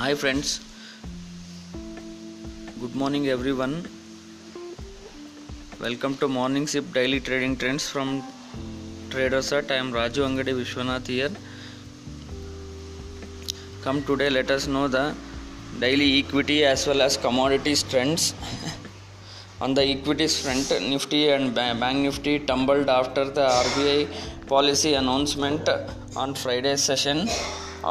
hi friends. Good morning everyone. Welcome to morning sip daily trading trends from tradersat i am raju Angadi vishwanath here. Come today let us know the daily equity as well as commodity trends. On the equity front nifty and bank nifty tumbled after the rbi policy announcement on friday session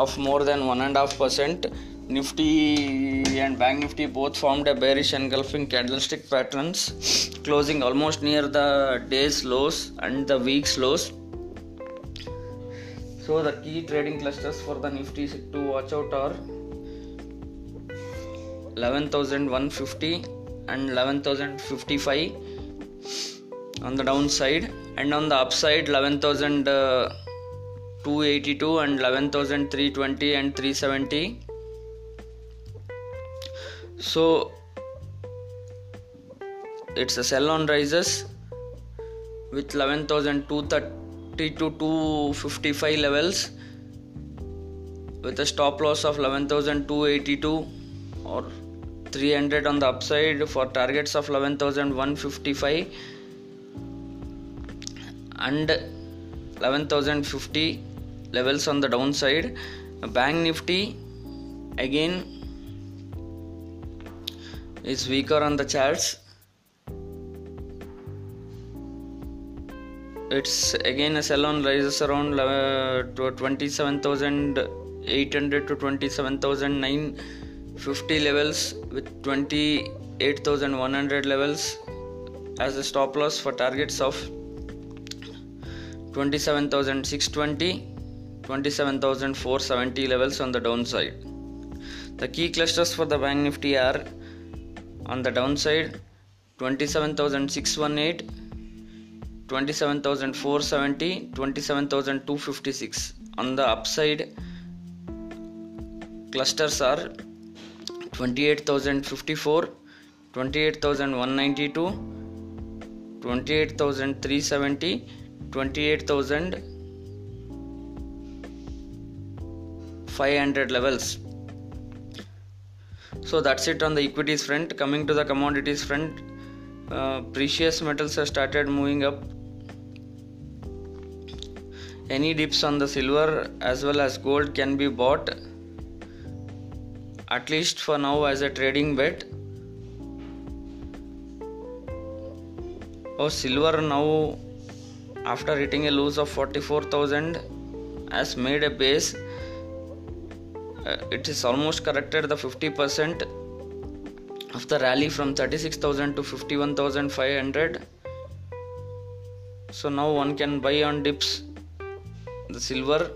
of more than 1.5% Nifty and Bank Nifty both formed a bearish engulfing candlestick patterns, closing almost near the day's lows and the week's lows. So the key trading clusters for the Nifty to watch out are 11,150 and 11,055 on the downside and on the upside 11,282 uh, and 11,320 and 370 so it's a sell on rises with 11,230 to 255 levels with a stop loss of 11,282 or 300 on the upside for targets of 11155 and 11050 levels on the downside. Bank nifty again is weaker on the charts. It's again a sell on rises around uh, 27800 to 27950 levels with 28100 levels as a stop loss for targets of 27620 27470 levels on the downside. The key clusters for the bank nifty are on the downside 27618 27470 27256 on the upside clusters are 28054 28192 28370 28500 levels so that's it on the equities front. Coming to the commodities front uh, precious metals have started moving up. Any dips on the silver as well as gold can be bought at least for now as a trading bet. Oh silver now after hitting a loss of 44000 has made a base Uh, it is almost corrected the 50% of the rally from 36000 to 51500 so now one can buy on dips the silver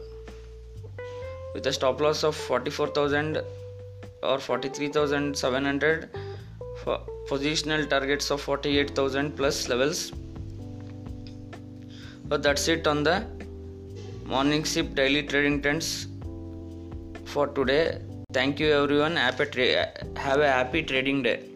with a stop loss of 44000 or 43700 for positional targets of 48000 plus levels. So that's it on the morning sip daily trading trends for today. Thank you everyone. Have a happy trading day